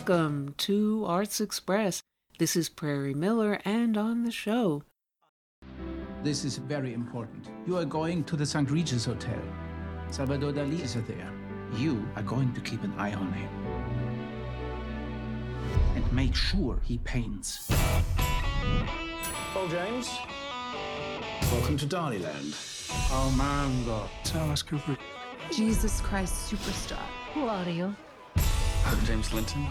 welcome to Arts Express. This is Prairie Miller, and on the show. This is very important. You are going to the St. Regis Hotel. Salvador Dali is there. You are going to keep an eye on him. And make sure he paints. Paul James, welcome to Daliland. Oh, Mango. Alice Cooper. Jesus Christ superstar. Who are you? I'm James Linton.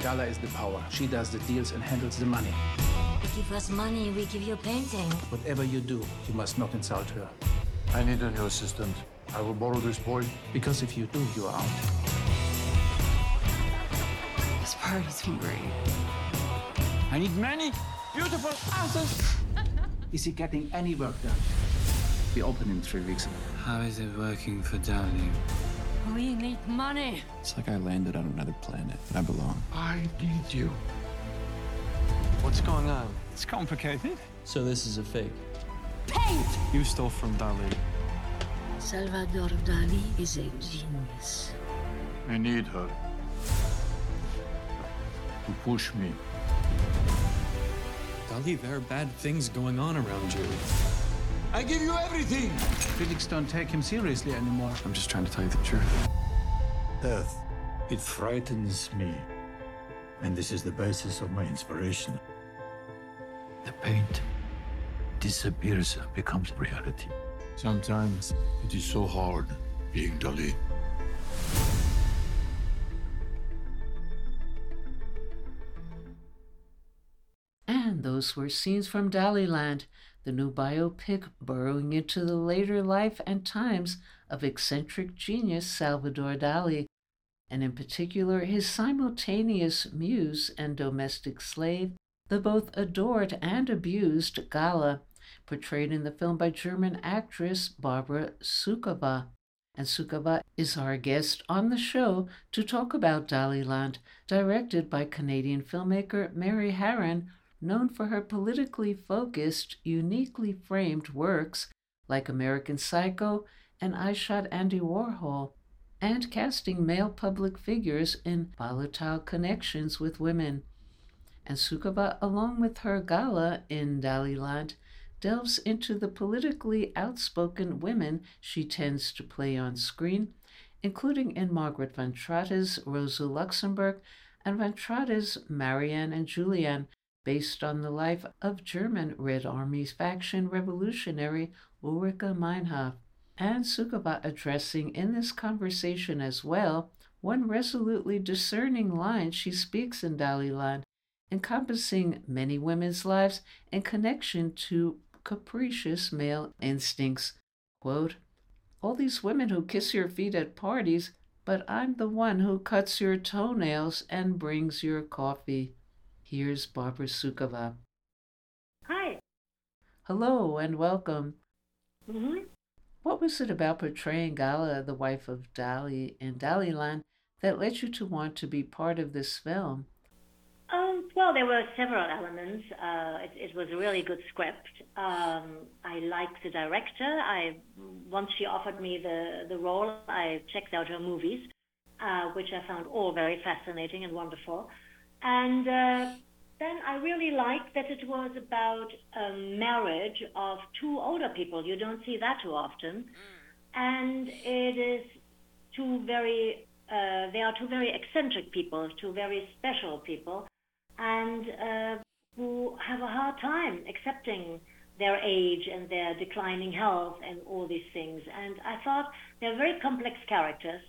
Gala is the power. She does the deals and handles the money. You give us money, we give you a painting. Whatever you do, you must not insult her. I need a new assistant. I will borrow this boy. Because if you do, you are out. This party's been. I need many beautiful houses. Is he getting any work done? We open in three weeks. How is it working for Dali? We need money. It's like I landed on another planet. I belong. I need you. What's going on? It's complicated. So this is a fake. Paint! You stole from Dali. Salvador Dali is a genius. I need her to push me. Dali, there are bad things going on around you. I give you everything. Critics don't take him seriously anymore. I'm just trying to tell you the truth. Death. It frightens me. And this is the basis of my inspiration. The paint disappears and becomes reality. Sometimes it is so hard being Dali. And those were scenes from Daliland, the new biopic burrowing into the later life and times of eccentric genius Salvador Dali, and in particular his simultaneous muse and domestic slave, the both adored and abused Gala, portrayed in the film by German actress Barbara Sukowa. And Sukowa is our guest on the show to talk about Dali Daliland, directed by Canadian filmmaker Mary Harron, known for her politically focused, uniquely framed works like American Psycho and I Shot Andy Warhol, and casting male public figures in volatile connections with women. And Sukowa, along with her gala in Daliland, delves into the politically outspoken women she tends to play on screen, including in Margaret von Trotta's Rosa Luxemburg and von Trotta's Marianne and Julian, based on the life of German Red Army faction revolutionary Ulrike Meinhof. And Sukowa addressing in this conversation as well one resolutely discerning line she speaks in Daliland, encompassing many women's lives in connection to capricious male instincts. Quote, All these women who kiss your feet at parties, but I'm the one who cuts your toenails and brings your coffee. Here's Barbara Sukowa. Hi. Hello and welcome. hmm What was it about portraying Gala, the wife of Dali, in Daliland that led you to want to be part of this film? Um, well, there were several elements. Uh, it, it was a really good script. Um, I liked the director. I once she offered me the the role, I checked out her movies, uh, which I found all very fascinating and wonderful. And uh, then I really liked that it was about a marriage of two older people. You don't see that too often, and it is two very uh, they are two very eccentric people, two very special people, and uh, who have a hard time accepting their age and their declining health and all these things. And I thought they're very complex characters.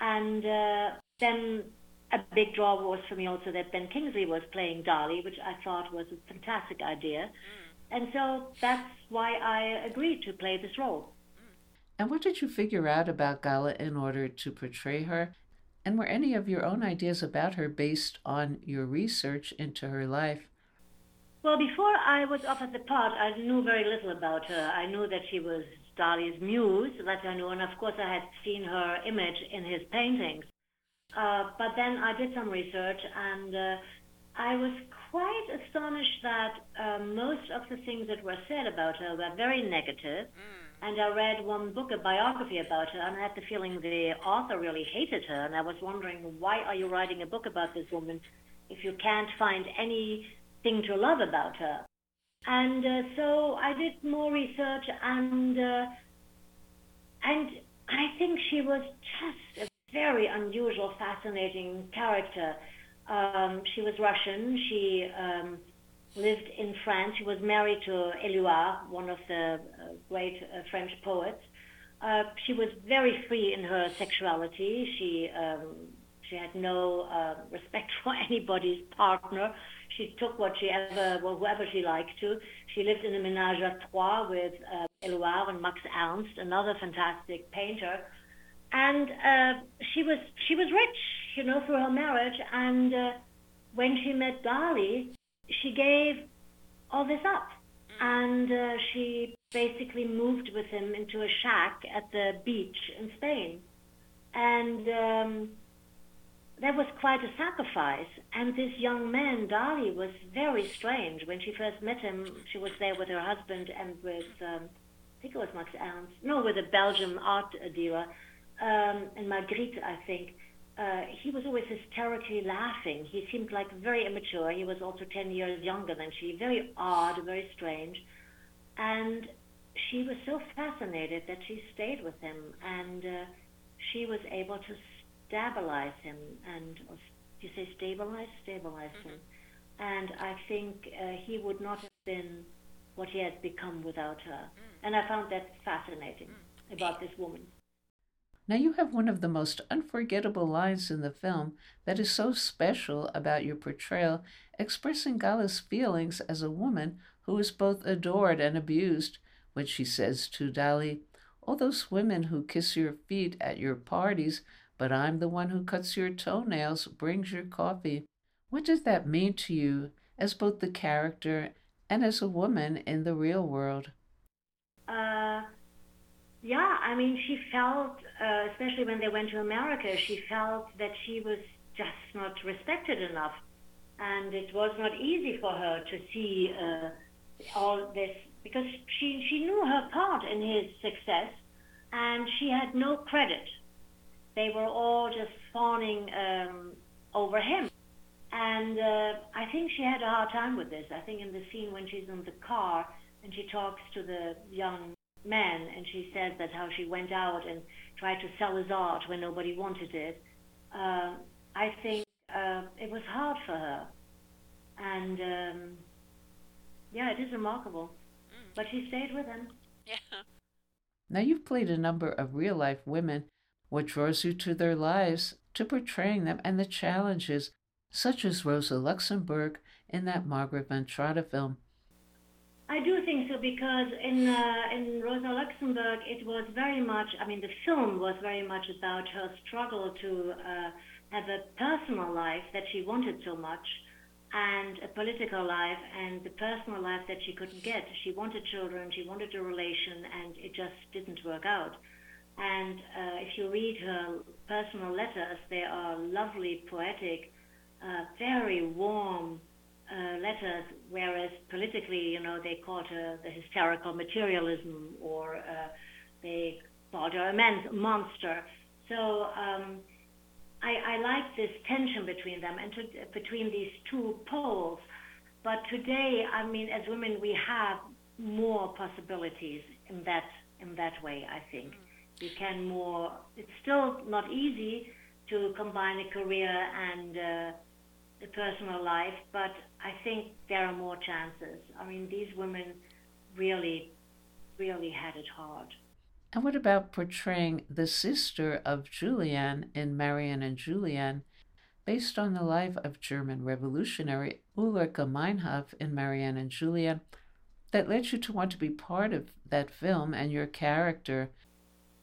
And uh, then a big draw was for me also that Ben Kingsley was playing Dali, which I thought was a fantastic idea. Mm. And so that's why I agreed to play this role. Mm. And what did you figure out about Gala in order to portray her? And were any of your own ideas about her based on your research into her life? Well, before I was offered the part, I knew very little about her. I knew that she was Dali's muse, that I knew, and of course I had seen her image in his paintings. Uh, but then I did some research, and uh, I was quite astonished that uh, most of the things that were said about her were very negative. negative, And I read one book, a biography about her, and I had the feeling the author really hated her. And I was wondering, why are you writing a book about this woman if you can't find anything to love about her? And uh, so I did more research, and uh, and I think she was just a very unusual, fascinating character. Um, she was Russian. She um, lived in France. She was married to Éluard, one of the uh, great uh, French poets. Uh, she was very free in her sexuality. She um, she had no uh, respect for anybody's partner. She took what she ever, well, whoever she liked to. She lived in a ménage à trois with uh, Éluard and Max Ernst, another fantastic painter. And uh, she was she was rich, you know, through her marriage. And uh, when she met Dali, she gave all this up, and uh, she basically moved with him into a shack at the beach in Spain. And um, that was quite a sacrifice. And this young man, Dali, was very strange. When she first met him, she was there with her husband and with, um, I think it was Max Ernst, no, with a Belgian art dealer, um, and Magritte, I think. Uh, he was always hysterically laughing. He seemed like very immature. He was also 10 years younger than she, very odd, very strange. And she was so fascinated that she stayed with him and uh, she was able to stabilize him and or, you say stabilize stabilize mm-hmm. him and i think uh, he would not have been what he has become without her mm. and i found that fascinating mm. about this woman now you have one of the most unforgettable lines in the film that is so special about your portrayal expressing gala's feelings as a woman who is both adored and abused when she says to dali all those women who kiss your feet at your parties but I'm the one who cuts your toenails, brings your coffee. What does that mean to you as both the character and as a woman in the real world? Uh, yeah, I mean, she felt, uh, especially when they went to America, she felt that she was just not respected enough. And it was not easy for her to see uh, all this because she, she knew her part in his success and she had no credit they were all just fawning um, over him. And uh, I think she had a hard time with this. I think in the scene when she's in the car and she talks to the young man and she says that how she went out and tried to sell his art when nobody wanted it. Uh, I think uh, it was hard for her. And um, yeah, it is remarkable. Mm. But she stayed with him. Yeah. Now, you've played a number of real life women what draws you to their lives, to portraying them, and the challenges, such as Rosa Luxemburg in that Margaret von Trotta film. I do think so because in uh, in Rosa Luxemburg it was very much. I mean, the film was very much about her struggle to uh, have a personal life that she wanted so much, and a political life, and the personal life that she couldn't get. She wanted children, she wanted a relation, and it just didn't work out. And uh, if you read her personal letters, they are lovely, poetic, uh, very warm uh, letters, whereas politically, you know, they called her the hysterical materialism or uh, they called her a man- monster. So um, I, I like this tension between them and to, between these two poles. But today, I mean, as women, we have more possibilities in that in that way. I think. You can more. It's still not easy to combine a career and uh, a personal life, but I think there are more chances. I mean, these women really, really had it hard. And what about portraying the sister of Julian in Marianne and Julian, based on the life of German revolutionary Ulrike Meinhof in Marianne and Julian, that led you to want to be part of that film and your character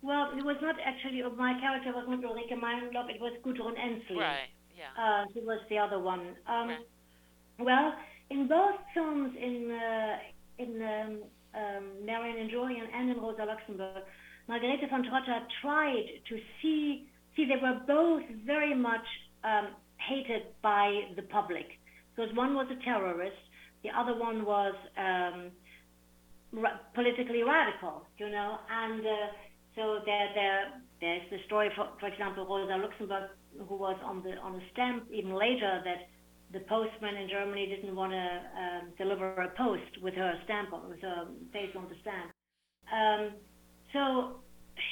well, it was not actually, my character was not Ulrike Meinhof, it was Gudrun Ensslin. Right, yeah. Uh, who was the other one. Um, right. Well, in both films, in, uh, in um, um, Marianne and Julian and in Rosa Luxemburg, Margarete von Trotta tried to see, see they were both very much um, hated by the public. Because one was a terrorist, the other one was um, ra- politically radical, you know. And uh, so there, there, there's the story, for, for example, Rosa Luxemburg, who was on the on the stamp even later that the postman in Germany didn't want to um, deliver a post with her stamp on, with her face on the stamp. Um, so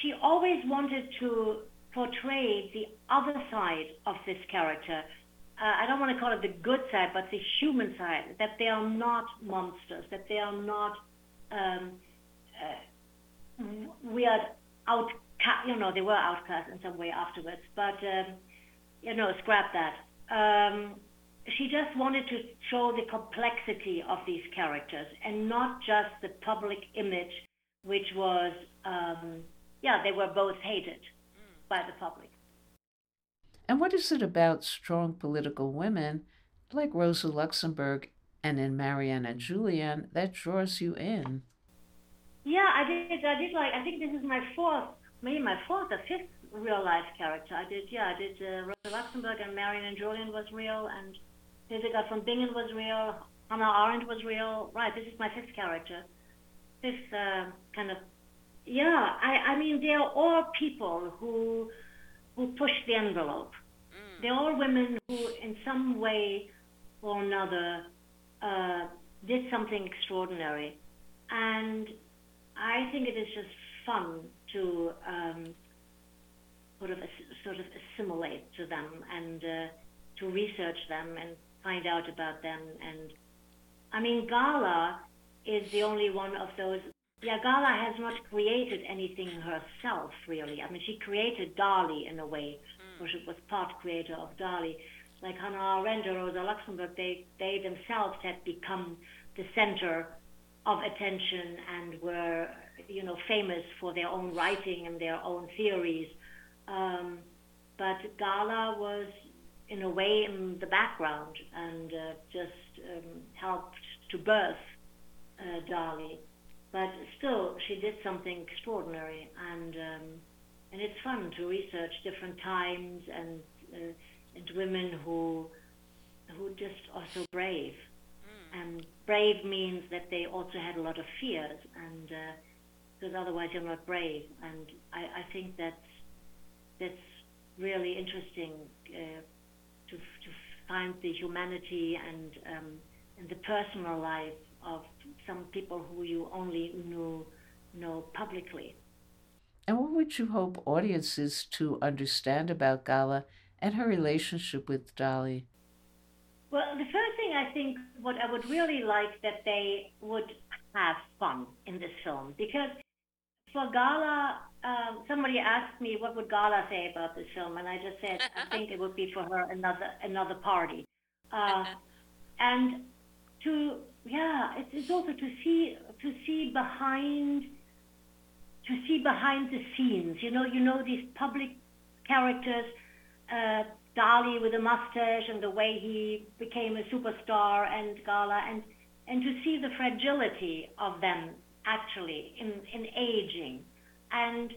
she always wanted to portray the other side of this character. Uh, I don't want to call it the good side, but the human side. That they are not monsters. That they are not um, uh, weird outcast. You know, they were outcast in some way afterwards, but um, you know, scrap that. Um, she just wanted to show the complexity of these characters and not just the public image, which was, um, yeah, they were both hated by the public. And what is it about strong political women like Rosa Luxemburg and in Mariana Julian that draws you in? Yeah, I did. I did like. I think this is my fourth, maybe my fourth or fifth real life character. I did. Yeah, I did. Uh, Rosa Luxemburg and Marianne and Julian was real, and Hildegard from Bingen was real. Hannah Arendt was real. Right. This is my fifth character. Fifth uh, kind of. Yeah, I. I mean, they are all people who who push the envelope. Mm. They're all women who, in some way or another, uh, did something extraordinary, and I think it is just fun to um, sort of sort of assimilate to them and uh, to research them and find out about them. And I mean, Gala is the only one of those. Yeah, Gala has not created anything herself, really. I mean, she created Dali in a way, mm. or she was part creator of Dali. Like Hannah Arendt or Rosa Luxemburg, they, they themselves had become the center of attention and were, you know, famous for their own writing and their own theories. Um, but Gala was, in a way, in the background and uh, just um, helped to birth uh, Dali. But still, she did something extraordinary, and um, and it's fun to research different times and uh, and women who who just are so brave. Mm. And brave means that they also had a lot of fears, and uh, because otherwise you're not brave. And I, I think that's that's really interesting uh, to to find the humanity and um, and the personal life of some people who you only know know publicly. And what would you hope audiences to understand about Gala and her relationship with Dali? Well, the first thing I think what I would really like that they would have fun in this film because for Gala, um, somebody asked me what would Gala say about this film, and I just said I think it would be for her another another party, uh, and to yeah, it's, it's also to see to see behind to see behind the scenes. You know, you know these public characters, uh, Dali with a mustache and the way he became a superstar, and Gala, and and to see the fragility of them actually in in aging, and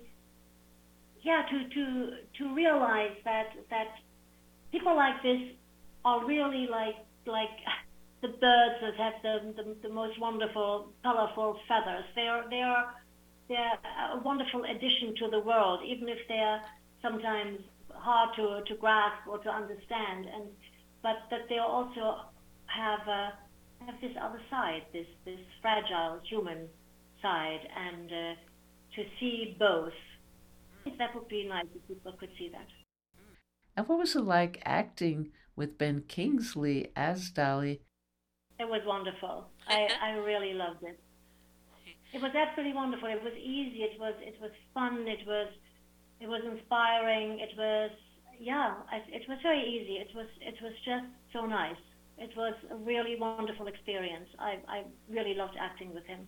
yeah, to to to realize that that people like this are really like like the birds that have the, the, the most wonderful, colorful feathers. They are, they are, they're a wonderful addition to the world, even if they're sometimes hard to, to grasp or to understand. And but that they also have uh, have this other side, this this fragile human side, and uh, to see both. That would be nice if people could see that. And what was it like acting with Ben Kingsley as Dali it was wonderful. I, I really loved it. It was absolutely wonderful. It was easy. It was it was fun. It was it was inspiring. It was yeah. It, it was very easy. It was it was just so nice. It was a really wonderful experience. I I really loved acting with him.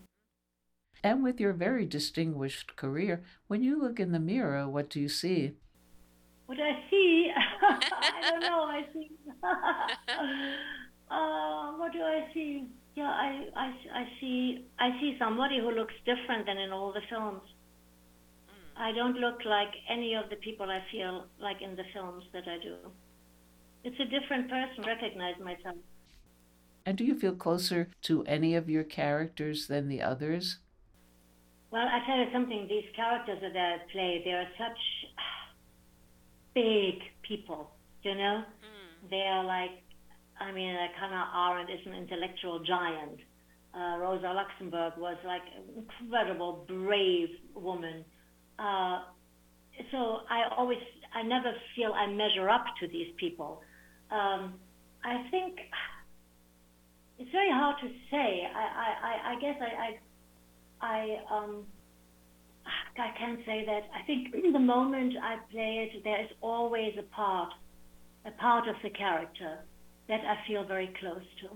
And with your very distinguished career, when you look in the mirror, what do you see? What I see? I don't know. I see. Uh, what do I see? Yeah, I, I, I see I see somebody who looks different than in all the films. Mm. I don't look like any of the people I feel like in the films that I do. It's a different person. Recognize myself. And do you feel closer to any of your characters than the others? Well, I tell you something. These characters that I play, they are such big people. You know, mm. they are like. I mean, like Hannah Arendt is an intellectual giant. Uh, Rosa Luxemburg was like an incredible, brave woman. Uh, so I always, I never feel I measure up to these people. Um, I think it's very hard to say. I, I, I guess I, I, I, um, I can't say that. I think in the moment I play it, there is always a part, a part of the character that I feel very close to.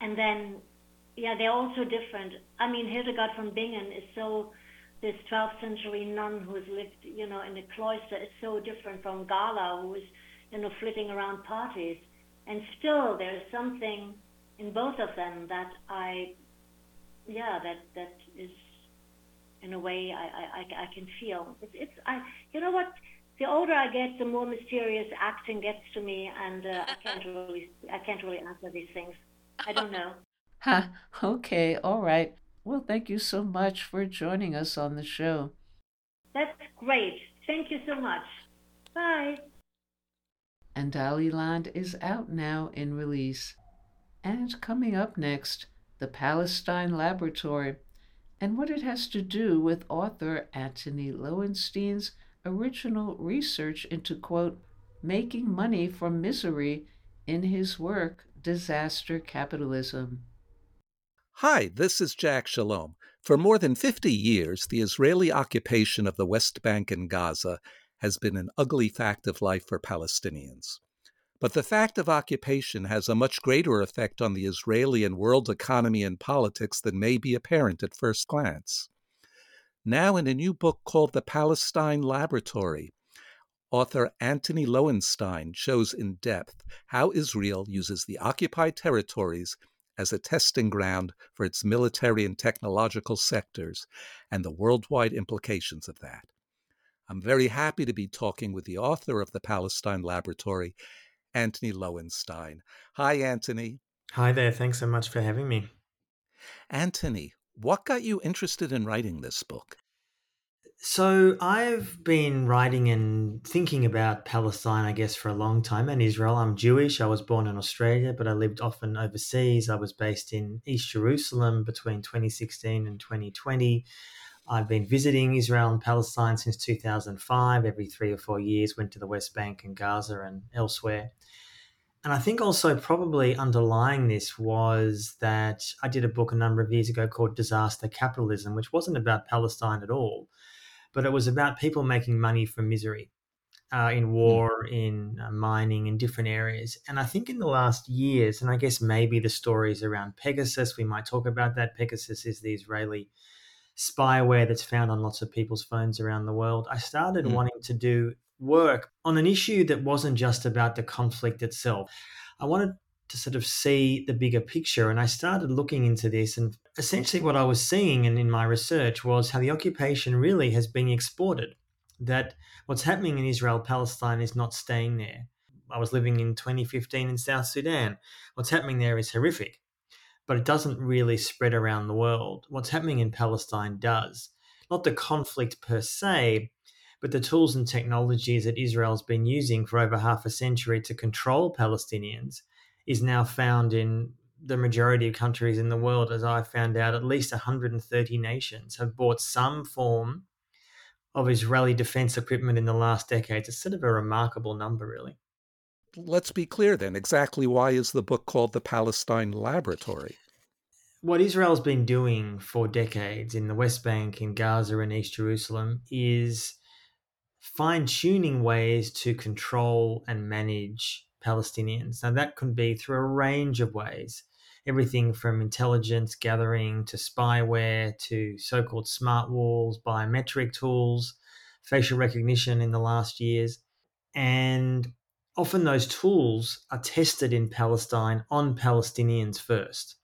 And then, yeah, they're also different. I mean, Hildegard von Bingen is so, this 12th century nun who's lived, you know, in a cloister is so different from Gala, who is, you know, flitting around parties. And still, there is something in both of them that I, yeah, that that is, in a way, I I, I can feel. It's, it's I, you know what? The older I get, the more mysterious acting gets to me, and uh, I can't really I can't really answer these things. I don't know. Ha. okay. All right. Well, thank you so much for joining us on the show. That's great. Thank you so much. Bye. And Daliland is out now in release. And coming up next, the Palestine Laboratory and what it has to do with author Antony Loewenstein's original research into, quote, making money from misery in his work, Disaster Capitalism. Hi, this is Jack Shalom. For more than 50 years, the Israeli occupation of the West Bank and Gaza has been an ugly fact of life for Palestinians. But the fact of occupation has a much greater effect on the Israeli and world economy and politics than may be apparent at first glance. Now, in a new book called The Palestine Laboratory, author Antony Loewenstein shows in depth how Israel uses the occupied territories as a testing ground for its military and technological sectors and the worldwide implications of that. I'm very happy to be talking with the author of the Palestine Laboratory Antony Loewenstein. Hi, Antony. Hi there. Thanks so much for having me. Antony, what got you interested in writing this book? So, I've been writing and thinking about Palestine, I guess, for a long time and Israel. I'm Jewish. I was born in Australia, but I lived often overseas. I was based in East Jerusalem between 2016 and 2020. I've been visiting Israel and Palestine since 2005. Every three or four years, went to the West Bank and Gaza and elsewhere. And I think also probably underlying this was that I did a book a number of years ago called Disaster Capitalism, which wasn't about Palestine at all, but it was about people making money from misery uh, in hmm. war, in uh, mining, in different areas. And I think in the last years, and I guess maybe the stories around Pegasus, we might talk about that. Pegasus is the Israeli spyware that's found on lots of people's phones around the world. I started mm. wanting to do work on an issue that wasn't just about the conflict itself. I wanted to sort of see the bigger picture. And I started looking into this. And essentially, what I was seeing and in my research was how the occupation really has been exported. That what's happening in Israel Palestine is not staying there. I was living in 2015 in South Sudan. What's happening there is horrific but it doesn't really spread around the world. What's happening in Palestine does. Not the conflict per se, but the tools and technologies that Israel's been using for over half a century to control Palestinians is now found in the majority of countries in the world. As I found out, at least 130 nations have bought some form of Israeli defense equipment in the last decade. It's sort of a remarkable number, really let's be clear then. Exactly why is the book called The Palestine Laboratory? What Israel's been doing for decades in the West Bank, in Gaza, and East Jerusalem is fine tuning ways to control and manage Palestinians. Now, that could be through a range of ways everything from intelligence gathering to spyware to so called smart walls, biometric tools, facial recognition in the last years. And often those tools are tested in Palestine on Palestinians first.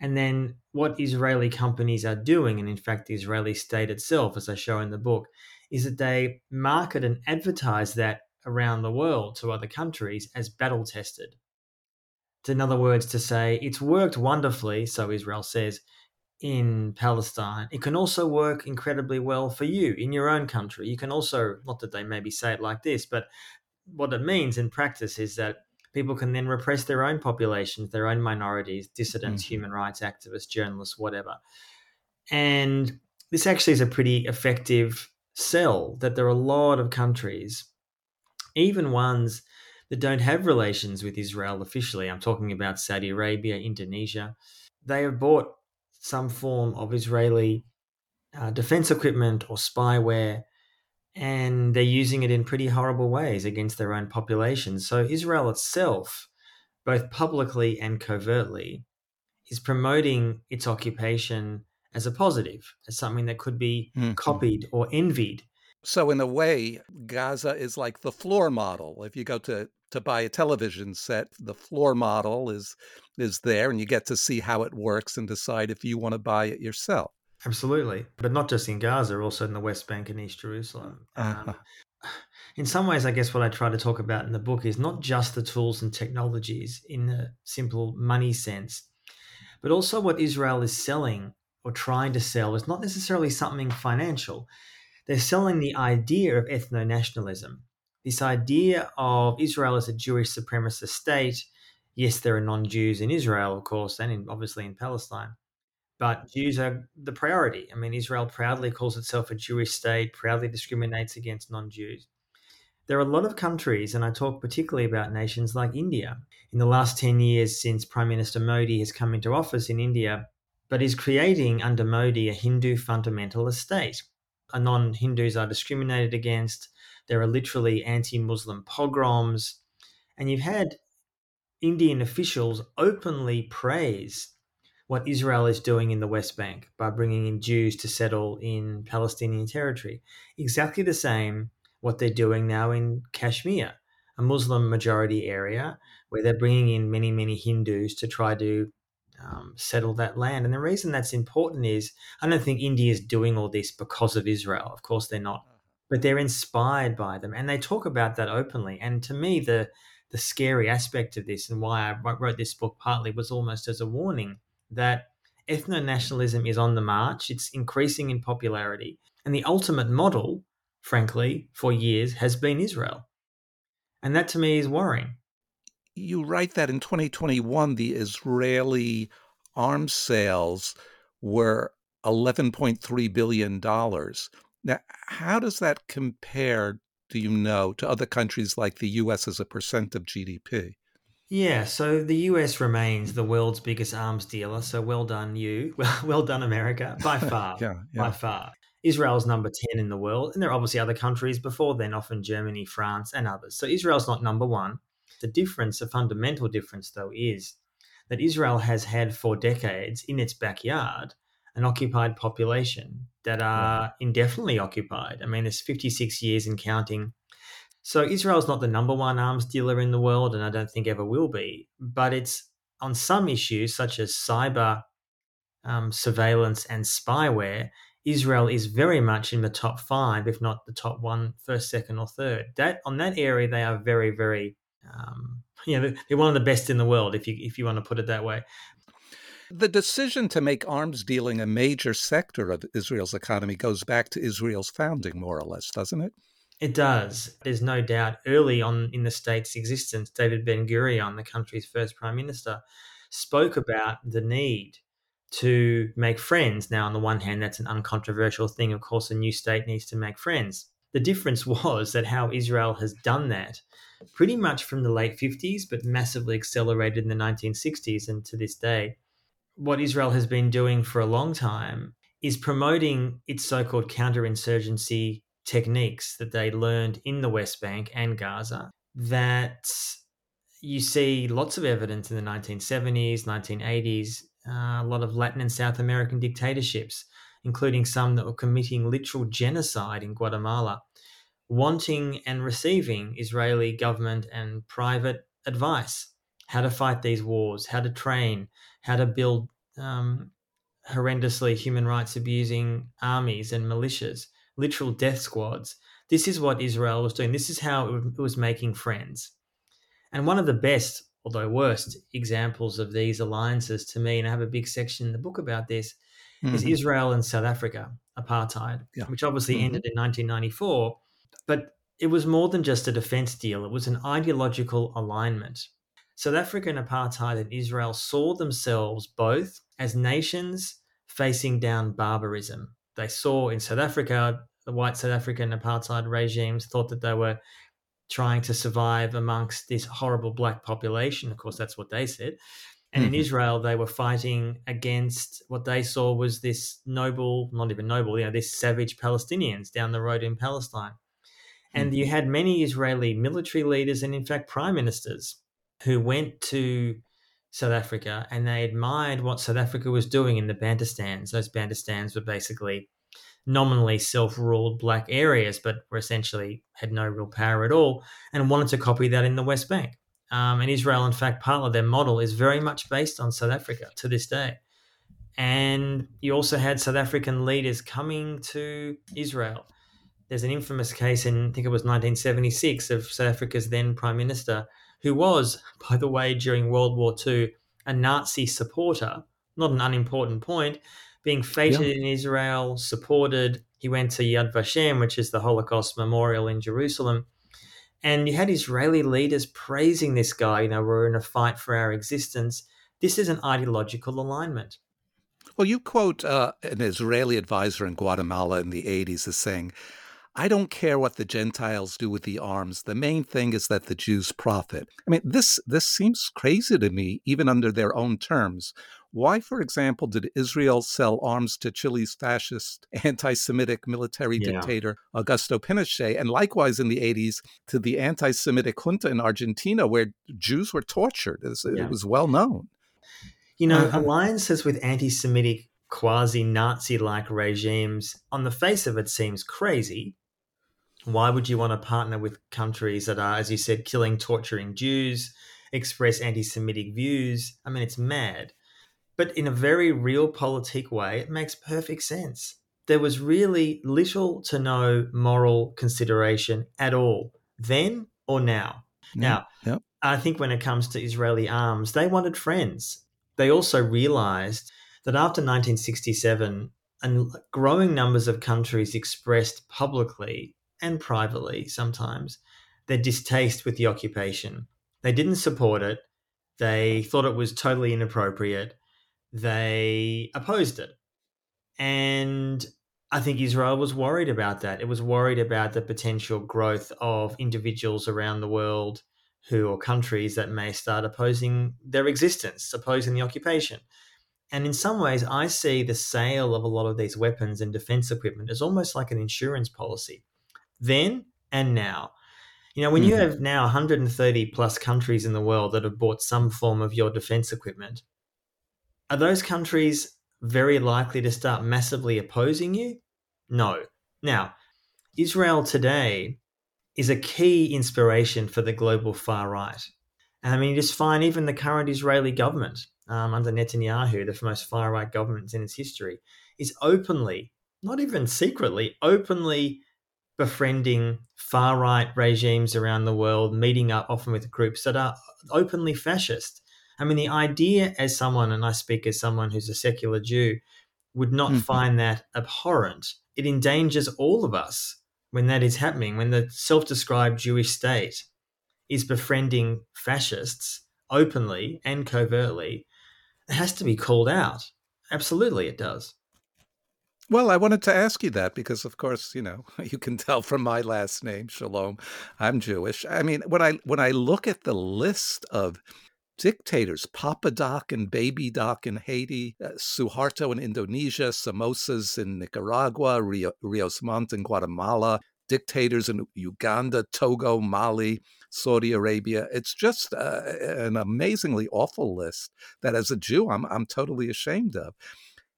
And then what Israeli companies are doing, and in fact, the Israeli state itself, as I show in the book, is that they market and advertise that around the world to other countries as battle tested. In other words, to say it's worked wonderfully, so Israel says, in Palestine, it can also work incredibly well for you in your own country. You can also, not that they maybe say it like this, but what it means in practice is that people can then repress their own populations, their own minorities, dissidents, mm-hmm. human rights activists, journalists, whatever. And this actually is a pretty effective sell that there are a lot of countries, even ones that don't have relations with Israel officially. I'm talking about Saudi Arabia, Indonesia. They have bought some form of Israeli uh, defense equipment or spyware, and they're using it in pretty horrible ways against their own population. So, Israel itself, both publicly and covertly, is promoting its occupation as a positive, as something that could be mm-hmm. copied or envied. So, in a way, Gaza is like the floor model. If you go to to buy a television set, the floor model is is there, and you get to see how it works and decide if you want to buy it yourself. Absolutely, but not just in Gaza, also in the West Bank and East Jerusalem. Uh-huh. Um, in some ways, I guess what I try to talk about in the book is not just the tools and technologies in the simple money sense, but also what Israel is selling or trying to sell is not necessarily something financial. They're selling the idea of ethno nationalism, this idea of Israel as a Jewish supremacist state. Yes, there are non Jews in Israel, of course, and in, obviously in Palestine, but Jews are the priority. I mean, Israel proudly calls itself a Jewish state, proudly discriminates against non Jews. There are a lot of countries, and I talk particularly about nations like India. In the last 10 years, since Prime Minister Modi has come into office in India, but is creating under Modi a Hindu fundamentalist state. Non Hindus are discriminated against. There are literally anti Muslim pogroms. And you've had Indian officials openly praise what Israel is doing in the West Bank by bringing in Jews to settle in Palestinian territory. Exactly the same what they're doing now in Kashmir, a Muslim majority area where they're bringing in many, many Hindus to try to um, settle that land. And the reason that's important is I don't think India is doing all this because of Israel. Of course, they're not, but they're inspired by them, and they talk about that openly. And to me, the the scary aspect of this and why I wrote this book partly was almost as a warning that ethno nationalism is on the march. It's increasing in popularity, and the ultimate model, frankly, for years has been Israel. And that to me is worrying you write that in 2021, the Israeli arms sales were $11.3 billion. Now, how does that compare, do you know, to other countries like the US as a percent of GDP? Yeah, so the US remains the world's biggest arms dealer. So well done, you. Well, well done, America, by far. yeah, yeah. By far. Israel's number 10 in the world. And there are obviously other countries before then, often Germany, France, and others. So Israel's not number one. The difference, a fundamental difference, though, is that Israel has had for decades in its backyard an occupied population that are indefinitely occupied. I mean, it's 56 years and counting. So Israel's not the number one arms dealer in the world, and I don't think ever will be. But it's on some issues, such as cyber um, surveillance and spyware, Israel is very much in the top five, if not the top one, first, second, or third. That on that area, they are very, very um, you know, they're one of the best in the world, if you if you want to put it that way. The decision to make arms dealing a major sector of Israel's economy goes back to Israel's founding, more or less, doesn't it? It does. There's no doubt. Early on in the state's existence, David Ben Gurion, the country's first prime minister, spoke about the need to make friends. Now, on the one hand, that's an uncontroversial thing. Of course, a new state needs to make friends. The difference was that how Israel has done that pretty much from the late 50s, but massively accelerated in the 1960s and to this day. What Israel has been doing for a long time is promoting its so called counterinsurgency techniques that they learned in the West Bank and Gaza that you see lots of evidence in the 1970s, 1980s, uh, a lot of Latin and South American dictatorships, including some that were committing literal genocide in Guatemala wanting and receiving Israeli government and private advice how to fight these wars, how to train, how to build um, horrendously human rights abusing armies and militias, literal death squads. This is what Israel was doing. This is how it was making friends. And one of the best, although worst, examples of these alliances to me, and I have a big section in the book about this, is Mhm. Israel and South Africa apartheid, Yeah. which obviously Mhm. ended in 1994. But it was more than just a defense deal, it was an ideological alignment. South African apartheid and Israel saw themselves both as nations facing down barbarism. They saw in South Africa, the white South African apartheid regimes thought that they were trying to survive amongst this horrible black population. Of course, that's what they said. And in Mhm. Israel, they were fighting against what they saw was this noble, not even noble, you know, this savage Palestinians down the road in Palestine. And you had many Israeli military leaders and, in fact, prime ministers who went to South Africa and they admired what South Africa was doing in the Bantustans. Those Bantustans were basically nominally self ruled black areas, but were essentially had no real power at all and wanted to copy that in the West Bank. Um, and Israel, in fact, part of their model is very much based on South Africa to this day. And you also had South African leaders coming to Israel. There's an infamous case in, I think it was 1976, of South Africa's then Prime Minister, who was, by the way, during World War II, a Nazi supporter, not an unimportant point, being feted Yeah. in Israel, supported. He went to Yad Vashem, which is the Holocaust memorial in Jerusalem. And you had Israeli leaders praising this guy, you know, we're in a fight for our existence. This is an ideological alignment. Well, you quote uh, an Israeli advisor in Guatemala in the 80s as saying, I don't care what the Gentiles do with the arms. The main thing is that the Jews profit. I mean, this this seems crazy to me, even under their own terms. Why, for example, did Israel sell arms to Chile's fascist, anti Semitic military Yeah. dictator Augusto Pinochet, and likewise in the 80s to the anti Semitic junta in Argentina, where Jews were tortured? It was, Yeah. it was well known. You know, Uh-huh. alliances with anti Semitic, quasi Nazi like regimes, on the face of it, seems crazy. Why would you want to partner with countries that are, as you said, killing, torturing Jews, express anti Semitic views? I mean, it's mad. But in a very realpolitik way, it makes perfect sense. There was really little to no moral consideration at all, then or now. Now. I think when it comes to Israeli arms, they wanted friends. They also realized that after 1967, and growing numbers of countries expressed publicly and privately sometimes their distaste with the occupation. They didn't support it. They thought it was totally inappropriate. They opposed it. And I think Israel was worried about that. It was worried about the potential growth of individuals around the world who or countries that may start opposing their existence, opposing the occupation. And in some ways, I see the sale of a lot of these weapons and defense equipment as almost like an insurance policy. Then and now. You know, when you Mhm. have now 130 plus countries in the world that have bought some form of your defense equipment, are those countries very likely to start massively opposing you? No. Now, Israel today is a key inspiration for the global far right. And I mean, you just find even the current Israeli government um, under Netanyahu, the most far right government in its history, is openly, not even secretly, openly befriending far right regimes around the world, meeting up often with groups that are openly fascist. I mean, the idea as someone, and I speak as someone who's a secular Jew, would not Mhm. find that abhorrent. It endangers all of us when that is happening, when the self described Jewish state is befriending fascists openly and covertly. It has to be called out. Absolutely, it does. Well, I wanted to ask you that because, of course, you know, you can tell from my last name, Shalom, I'm Jewish. I mean, when I when I look at the list of dictators, Papa Doc and Baby Doc in Haiti, uh, Suharto in Indonesia, Somozas in Nicaragua, Rio, Rios Montt in Guatemala, dictators in Uganda, Togo, Mali, Saudi Arabia. It's just uh, an amazingly awful list that, as a Jew, I'm I'm totally ashamed of.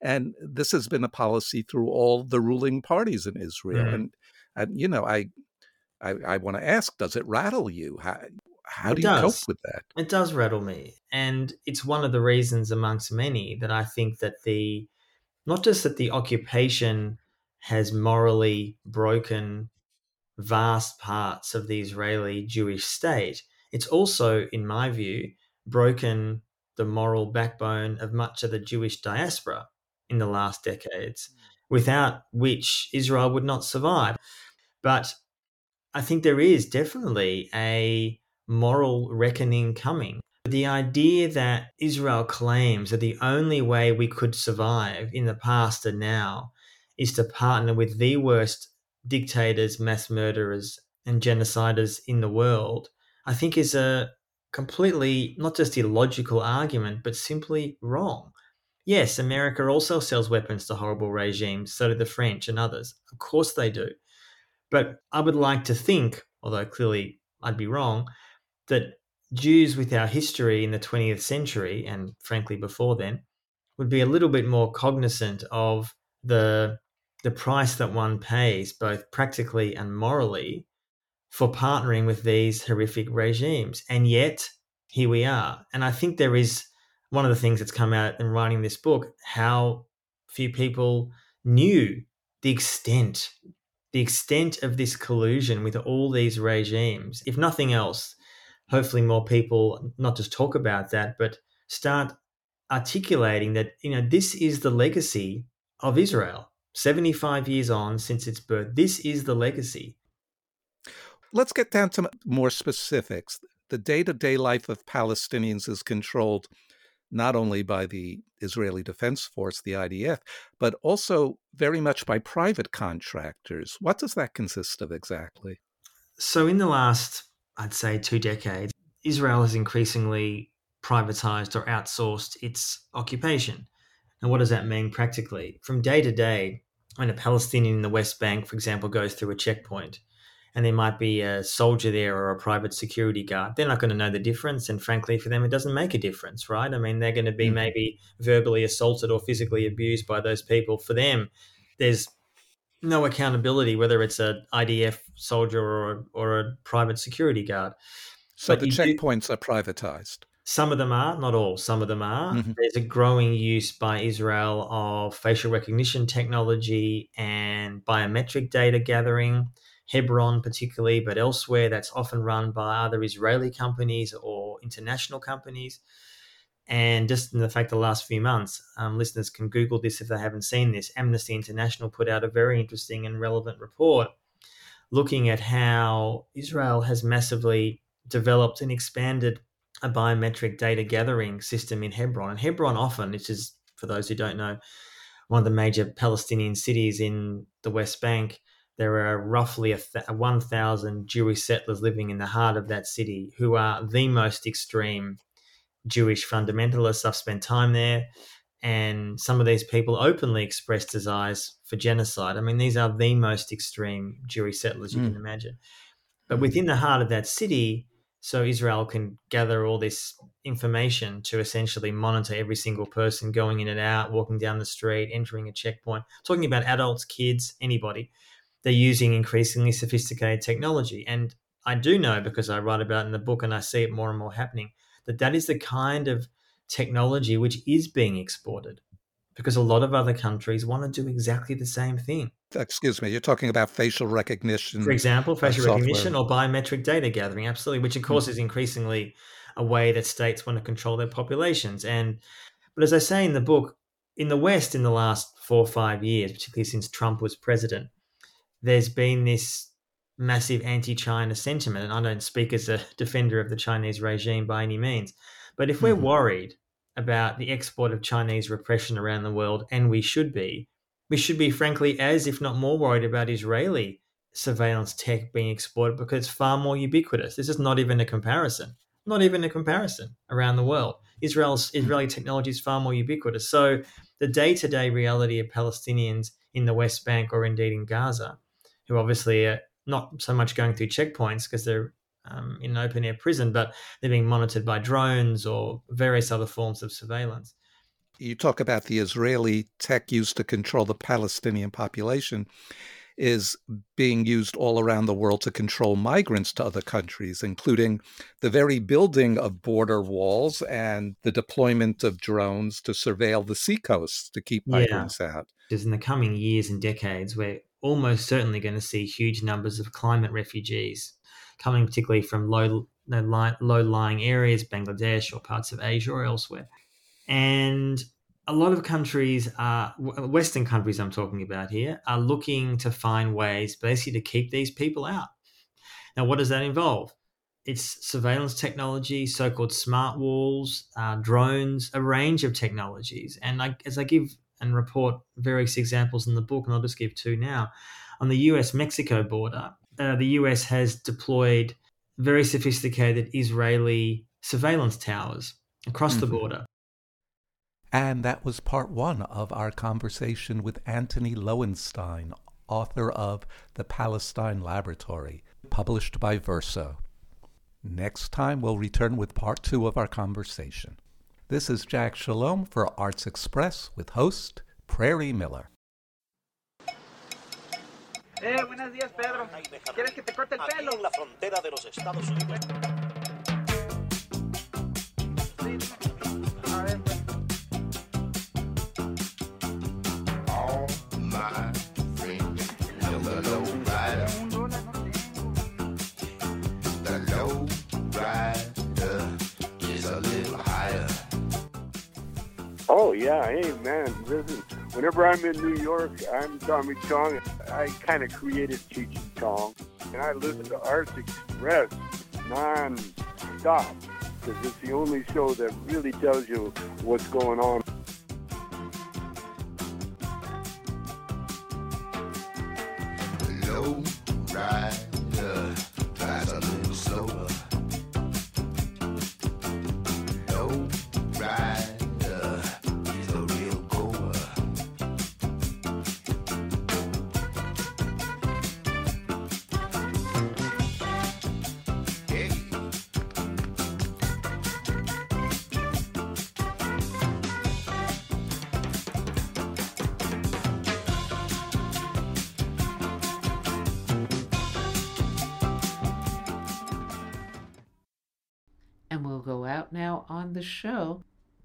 And this has been a policy through all the ruling parties in Israel. Mhm. And, and you know, I I, I want to ask, does it rattle you? How, how It do you does. cope with that? It does rattle me. And it's one of the reasons amongst many that I think that the, not just that the occupation has morally broken vast parts of the Israeli Jewish state, it's also, in my view, broken the moral backbone of much of the Jewish diaspora. in the last decades, mm. without which Israel would not survive. But I think there is definitely a moral reckoning coming. The idea that Israel claims that the only way we could survive in the past and now is to partner with the worst dictators, mass murderers, and genociders in the world, I think is a completely not just illogical argument, but simply wrong. Yes, America also sells weapons to horrible regimes, so do the French and others. Of course they do. But I would like to think, although clearly I'd be wrong, that Jews with our history in the 20th century, and frankly before then, would be a little bit more cognizant of the, the price that one pays, both practically and morally, for partnering with these horrific regimes. And yet, here we are. And I think there is one of the things that's come out in writing this book how few people knew the extent the extent of this collusion with all these regimes if nothing else hopefully more people not just talk about that but start articulating that you know this is the legacy of Israel 75 years on since its birth this is the legacy let's get down to more specifics. The day to day life of Palestinians is controlled not only by the Israeli Defense Force, the IDF, but also very much by private contractors. What does that consist of exactly? So, in the last, I'd say, two decades, Israel has increasingly privatized or outsourced its occupation. And what does that mean practically? From day to day, when a Palestinian in the West Bank, for example, goes through a checkpoint, and there might be a soldier there or a private security guard, they're not going to know the difference. And frankly, for them, it doesn't make a difference, right? I mean, they're going to be mm-hmm. maybe verbally assaulted or physically abused by those people. For them, there's no accountability, whether it's an IDF soldier or a, or a private security guard. So but the checkpoints do, are privatized. Some of them are, not all. Some of them are. Mm-hmm. There's a growing use by Israel of facial recognition technology and biometric data gathering. Hebron, particularly, but elsewhere, that's often run by either Israeli companies or international companies. And just in the fact, the last few months, um, listeners can Google this if they haven't seen this. Amnesty International put out a very interesting and relevant report looking at how Israel has massively developed and expanded a biometric data gathering system in Hebron. And Hebron often, which is, for those who don't know, one of the major Palestinian cities in the West Bank, there are roughly a th- 1,000 Jewish settlers living in the heart of that city who are the most extreme Jewish fundamentalists. I've spent time there, and some of these people openly express desires for genocide. I mean, these are the most extreme Jewish settlers you mm. can imagine. But within the heart of that city, so Israel can gather all this information to essentially monitor every single person going in and out, walking down the street, entering a checkpoint, talking about adults, kids, anybody they're using increasingly sophisticated technology. And I do know because I write about it in the book and I see it more and more happening that that is the kind of technology which is being exported because a lot of other countries want to do exactly the same thing. Excuse me, you're talking about facial recognition. For example, facial recognition or biometric data gathering, absolutely, which of hmm. course mm. is increasingly a way that states want to control their populations. And but as I say in the book, in the West in the last four or five years, particularly since Trump was president, there's been this massive anti China sentiment. And I don't speak as a defender of the Chinese regime by any means. But if we're mm-hmm. worried about the export of Chinese repression around the world, and we should be, we should be, frankly, as if not more worried about Israeli surveillance tech being exported because it's far more ubiquitous. This is not even a comparison. Not even a comparison around the world. Israel's Israeli technology is far more ubiquitous. So the day-to-day reality of Palestinians in the West Bank or indeed in Gaza who obviously are not so much going through checkpoints because they're um, in an open air prison, but they're being monitored by drones or various other forms of surveillance. You talk about the Israeli tech used to control the Palestinian population is being used all around the world to control migrants to other countries, including the very building of border walls and the deployment of drones to surveil the seacoasts to keep migrants yeah. out. Because in the coming years and decades, we're almost certainly going to see huge numbers of climate refugees coming, particularly from low low lying areas, Bangladesh or parts of Asia or elsewhere. And a lot of countries are Western countries. I'm talking about here are looking to find ways, basically, to keep these people out. Now, what does that involve? It's surveillance technology, so-called smart walls, uh, drones, a range of technologies. And I, as I give and report various examples in the book, and I'll just give two now. On the US Mexico border, uh, the US has deployed very sophisticated Israeli surveillance towers across mm-hmm. the border. And that was part one of our conversation with Antony Loewenstein, author of The Palestine Laboratory, published by Verso. Next time, we'll return with part two of our conversation. This is Jack Shalom for Arts Express with host Prairie Miller. Eh, buenos días, Pedro. ¿Quieres que te corte el pelo? en la frontera de los Estados Unidos. Yeah, hey man, listen. Whenever I'm in New York, I'm Tommy Chong. I kind of created Cheech and Chong, and I listen to Arts Express non-stop because it's the only show that really tells you what's going on.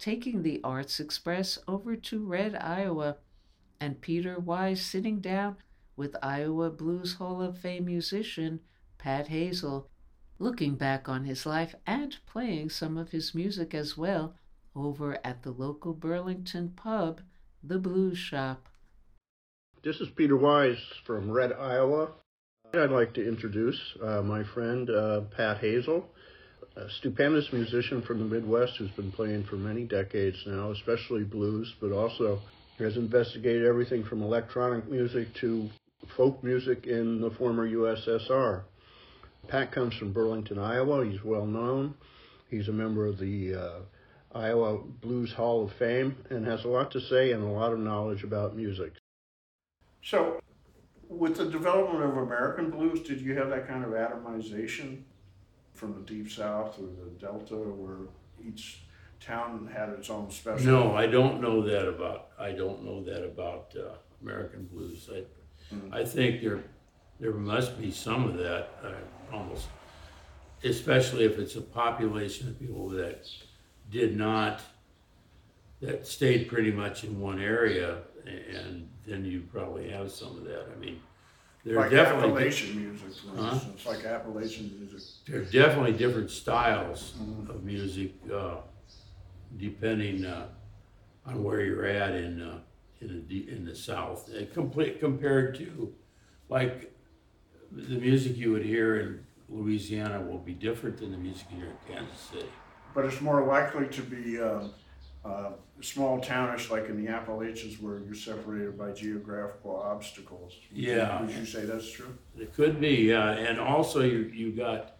Taking the Arts Express over to Red, Iowa, and Peter Wise sitting down with Iowa Blues Hall of Fame musician Pat Hazell, looking back on his life and playing some of his music as well over at the local Burlington pub, The Blues Shop. This is Peter Wise from Red, Iowa. I'd like to introduce uh, my friend uh, Pat Hazell, a stupendous musician from the Midwest who's been playing for many decades now, especially blues, but also has investigated everything from electronic music to folk music in the former USSR. Pat comes from Burlington, Iowa. He's well known. He's a member of the uh, Iowa Blues Hall of Fame and has a lot to say and a lot of knowledge about music. So, with the development of American blues, did you have that kind of atomization from the deep south or the delta where each town had its own special? No, I don't know that about. I don't know that about uh, American blues. I, Mm. I think there, there must be some of that, uh, almost, especially if it's a population of people that did not, that stayed pretty much in one area, a- and then you probably have some of that. I mean, there are like definitely Appalachian music, for Huh? instance, like Appalachian music. there are definitely different styles Mhm. of music, uh, depending uh, on where you're at in uh, in the in the South. Uh, complete compared to, like, the music you would hear in Louisiana will be different than the music you hear in Kansas City. But it's more likely to be um, uh, small townish, like in the Appalachians, where you're separated by geographical obstacles. Would you- Yeah. Would you say that's true? It could be, yeah, and also you you got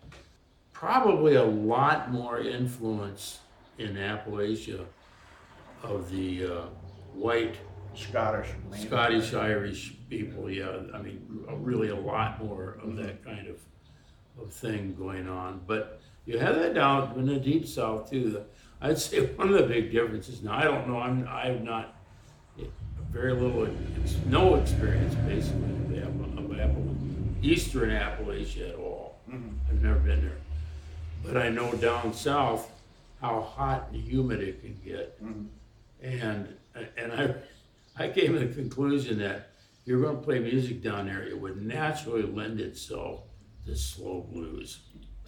probably a lot more influence in Appalachia of the uh, white Scottish. Scottish Irish people, yeah. I mean, really a lot more of that kind of of thing going on. But you have that down in the deep south too. I'd say one of the big differences. Now I don't know. I'm I have not very little, ex- no experience basically of, App- of Apple, Eastern Appalachia at all. Mhm. I've never been there, but I know down south how hot and humid it can get, Mhm. and and I I came to the conclusion that if you're going to play music down there, it would naturally lend itself to slow blues.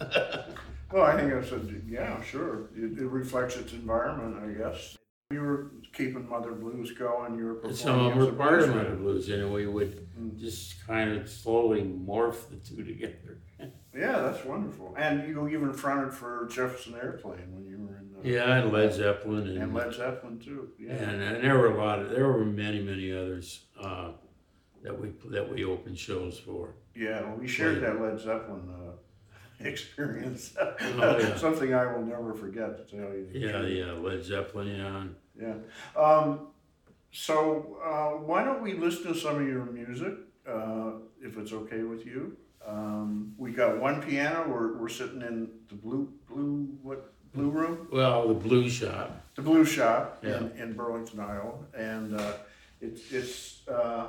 Well, I think it's a, yeah, sure. It, it reflects its environment, I guess. You were keeping Mother Blues going. You were performing Some of them as were a part of blues Mother. Blues, and we would just kind of slowly morph the two together. Yeah, that's wonderful. And you even fronted for Jefferson Airplane when you were in. Uh, Yeah, and Led Zeppelin, and, And Led Zeppelin too. Yeah. and, and there were a lot of there were many many others uh, that we that we opened shows for. Yeah, well, we shared that Led Zeppelin uh, experience. Oh, yeah. Something I will never forget, to tell you. Yeah, truth. yeah, Led Zeppelin, yeah. Yeah. Um, so uh, why don't we listen to some of your music, uh, if it's okay with you? Um, we got one piano. We're, we're sitting in the blue blue what blue room? Well, the Blue Shop. The blue shop Yeah. in, in Burlington, Iowa, and uh, it's it's uh,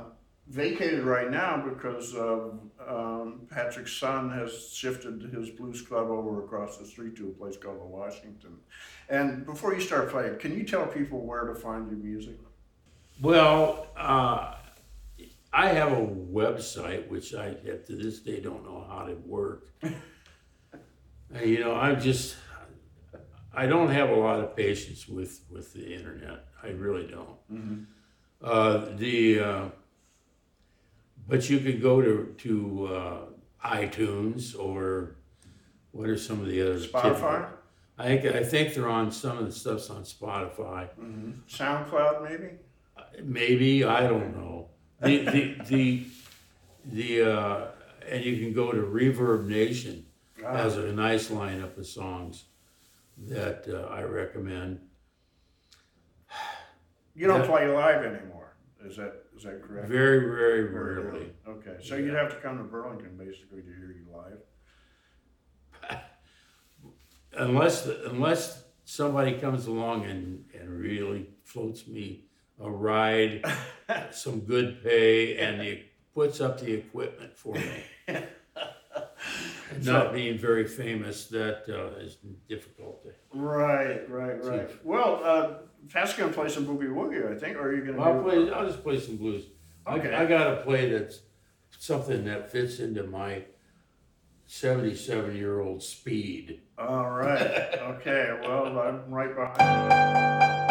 vacated right now because um, Patrick's son has shifted his blues club over across the street to a place called the Washington. And before you start playing, can you tell people where to find your music? Well, uh, I have a website which I yet to this day don't know how to work. You know, I'm just I don't have a lot of patience with with the internet. I really don't. Mhm. Uh, the uh, but you could go to to uh, iTunes or what are some of the others? Spotify? I think I think they're on some of the stuff's on Spotify. Mm-hmm. SoundCloud, maybe. Maybe I don't know. The the the the uh, and you can go to Reverb Nation Ah. has a nice lineup of songs that uh, I recommend. You don't Yeah. play live anymore. Is that is that correct? Very very rarely. Okay, so you'd have to come to Burlington basically to hear you live. Unless unless somebody comes along and, and really floats me a ride, some good pay, and the, puts up the equipment for me. Not being very famous, that uh, is difficult. To, Right, right, right. Well, uh, Pat's gonna play some boogie woogie, I think. Or are you gonna? I'll do- play. I'll just play some blues. Okay. I, I got to play that's something that fits into my seventy-seven-year-old speed. All right. Okay. Well, I'm right behind.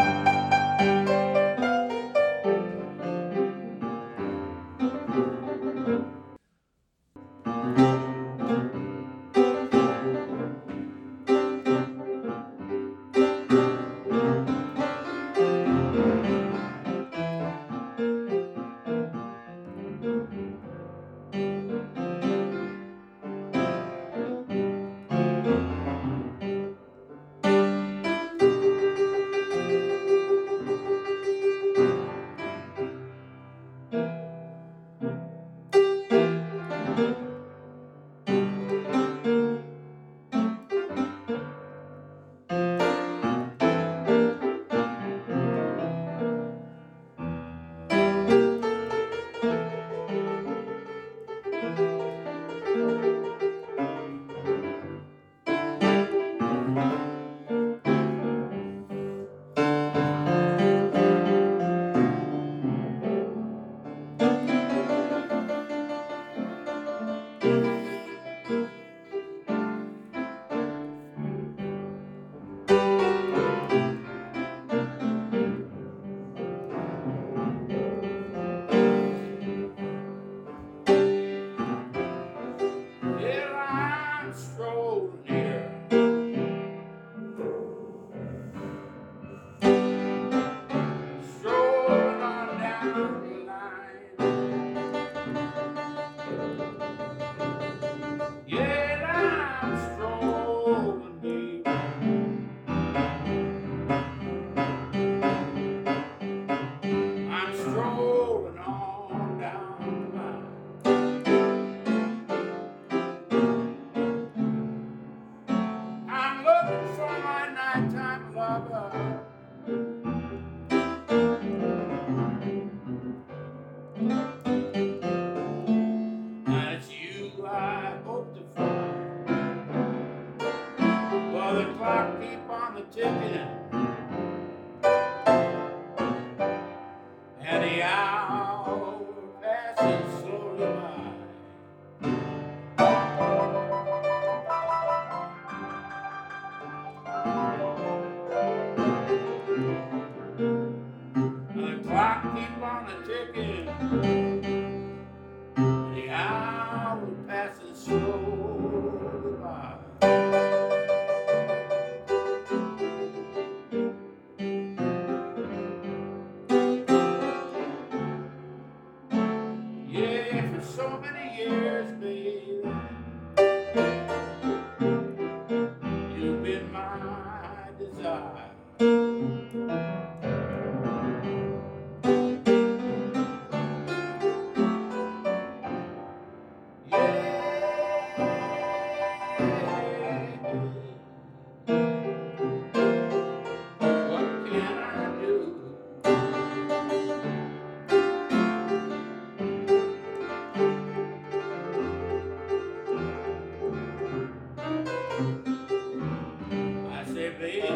Baby,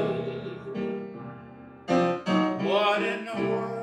what in the world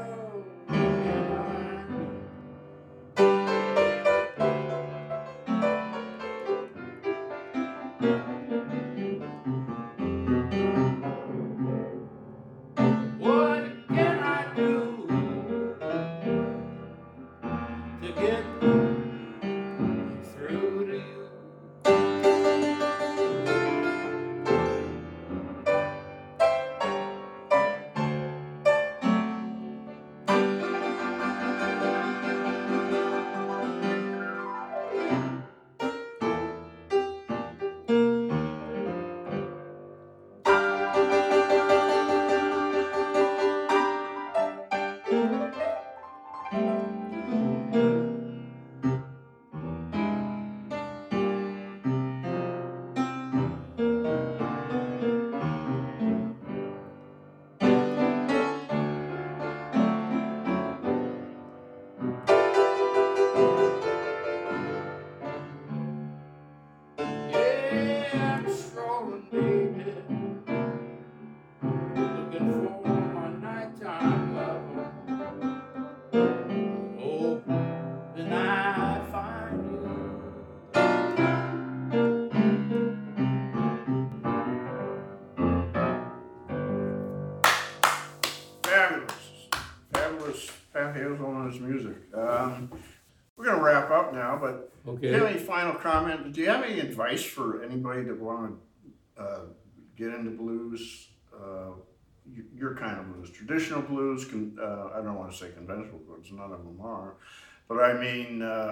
but Okay. do you have any final comment? Do you have any advice for anybody that want to uh, get into blues? Uh, y- your kind of blues, traditional blues. Con- uh, I don't want to say conventional blues. None of them are, but I mean uh,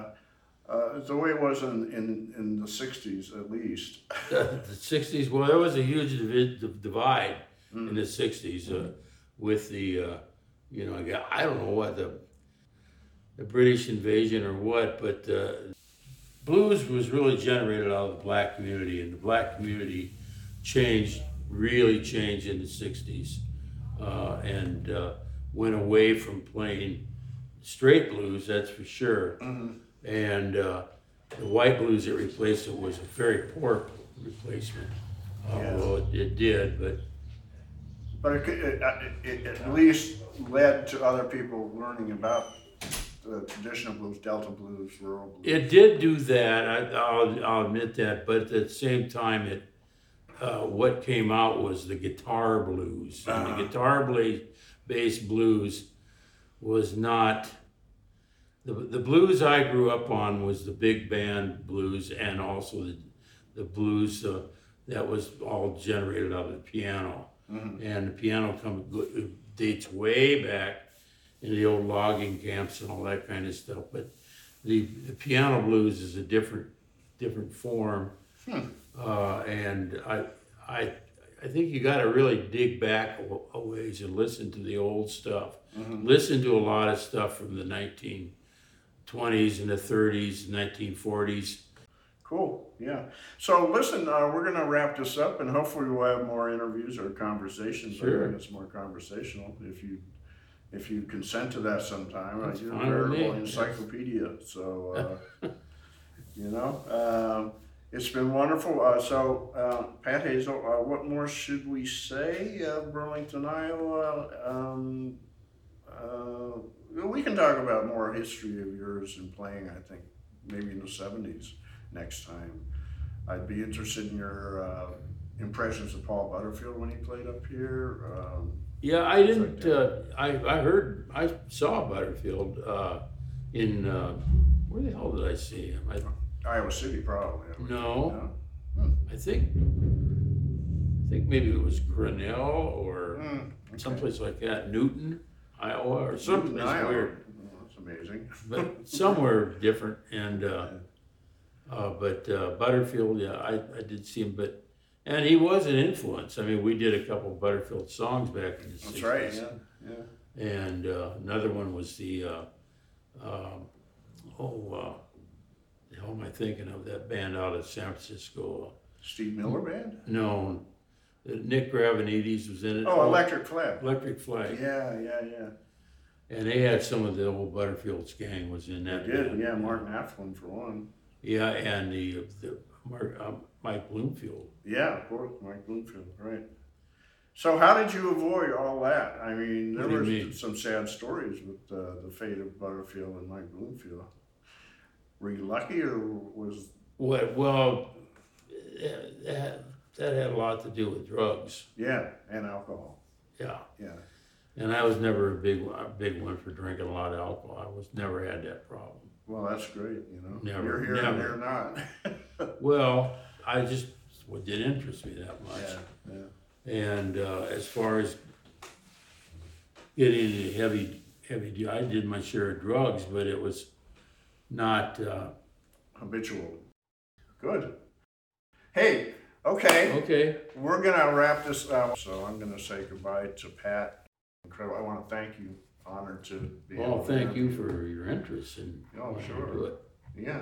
uh, the way it was in in, in the '60s, at least. the, the 60s well there was a huge divi- div- divide in the 60s uh, with the uh, you know I got- I don't know what the the British invasion or what but uh, blues was really generated out of the black community and the black community changed really changed in the 60s uh, and uh, went away from playing straight blues that's for sure and uh, the white blues that replaced it was a very poor replacement. Although it, it did, but But it, it, it at least led to other people learning about the traditional blues, Delta blues, rural blues. it did do that. I, I'll, I'll admit that. But at the same time, it uh, what came out was the guitar blues. Uh-huh. the guitar bla- based blues was not the, the blues I grew up on was the big band blues and also the, the blues uh, that was all generated out of the piano. Mhm. And the piano come, dates way back in the old logging camps and all that kind of stuff. But the, the piano blues is a different different form. Hmm. Uh, and I, I, I think you got to really dig back a, a ways and listen to the old stuff. Mhm. Listen to a lot of stuff from the 1920s and the 30s, 1940s. Cool. Yeah. So listen, uh, we're gonna wrap this up, and hopefully we'll have more interviews or conversations. I Sure. think it's more conversational if you if you consent to that sometime. Uh, That's You're a fine with veritable encyclopedia. So uh, you know, um, it's been wonderful. Uh, so uh, Pat Hazell, uh, what more should we say? Uh, Burlington, Iowa. Um, uh, we can talk about more history of yours in playing. I think maybe in the seventies next time. I'd be interested in your uh, impressions of Paul Butterfield when he played up here. Um, Yeah, I didn't. that. Uh, I I heard I saw Butterfield uh, in uh, where the hell did I see him? I, Iowa City, probably. I would no, think, no? I think I think maybe it was Grinnell or Mm, someplace like that, Newton, Iowa, or someplace Iowa. weird, Oh, that's amazing. but somewhere different. And uh, Uh, but uh, Butterfield, yeah, I, I did see him, but and he was an influence. I mean, we did a couple Butterfield songs back in the That's 60s. right. Yeah. Yeah. And uh, another one was the, uh, um, oh, uh, the hell am I thinking of? That band out of San Francisco. Steve Miller Band? No, uh, Nick Gravenites was in it. Oh, Electric Flag. Electric Flag. Yeah, yeah, yeah. And they had some of the old Butterfield's gang was in that. They did. band. Yeah, Mark Naftalin for one. Yeah, and the, the Mark, uh, Mike Bloomfield. Yeah, of course, Mike Bloomfield, right. So how did you avoid all that? I mean, there were mean? some sad stories with uh, the fate of Butterfield and Mike Bloomfield. Were you lucky, or was What, well, that, that, that had a lot to do with drugs. yeah, and alcohol? Yeah. Yeah. And I was never a big one, a big one for drinking a lot of alcohol. I was never had that problem. Well, that's great. You know, Never, you're here and never. you're not. Well, I just what didn't interest me that much. Yeah. And uh, as far as getting into heavy, heavy, I did my share of drugs, but it was not. Uh, Habitual. Good. Hey, okay. Okay. We're gonna wrap this up, so I'm gonna say goodbye to Pat. Incredible. I want to thank you. Honored to be. well, able to thank you for your interest in Oh, wanting to sure. do it. Yeah.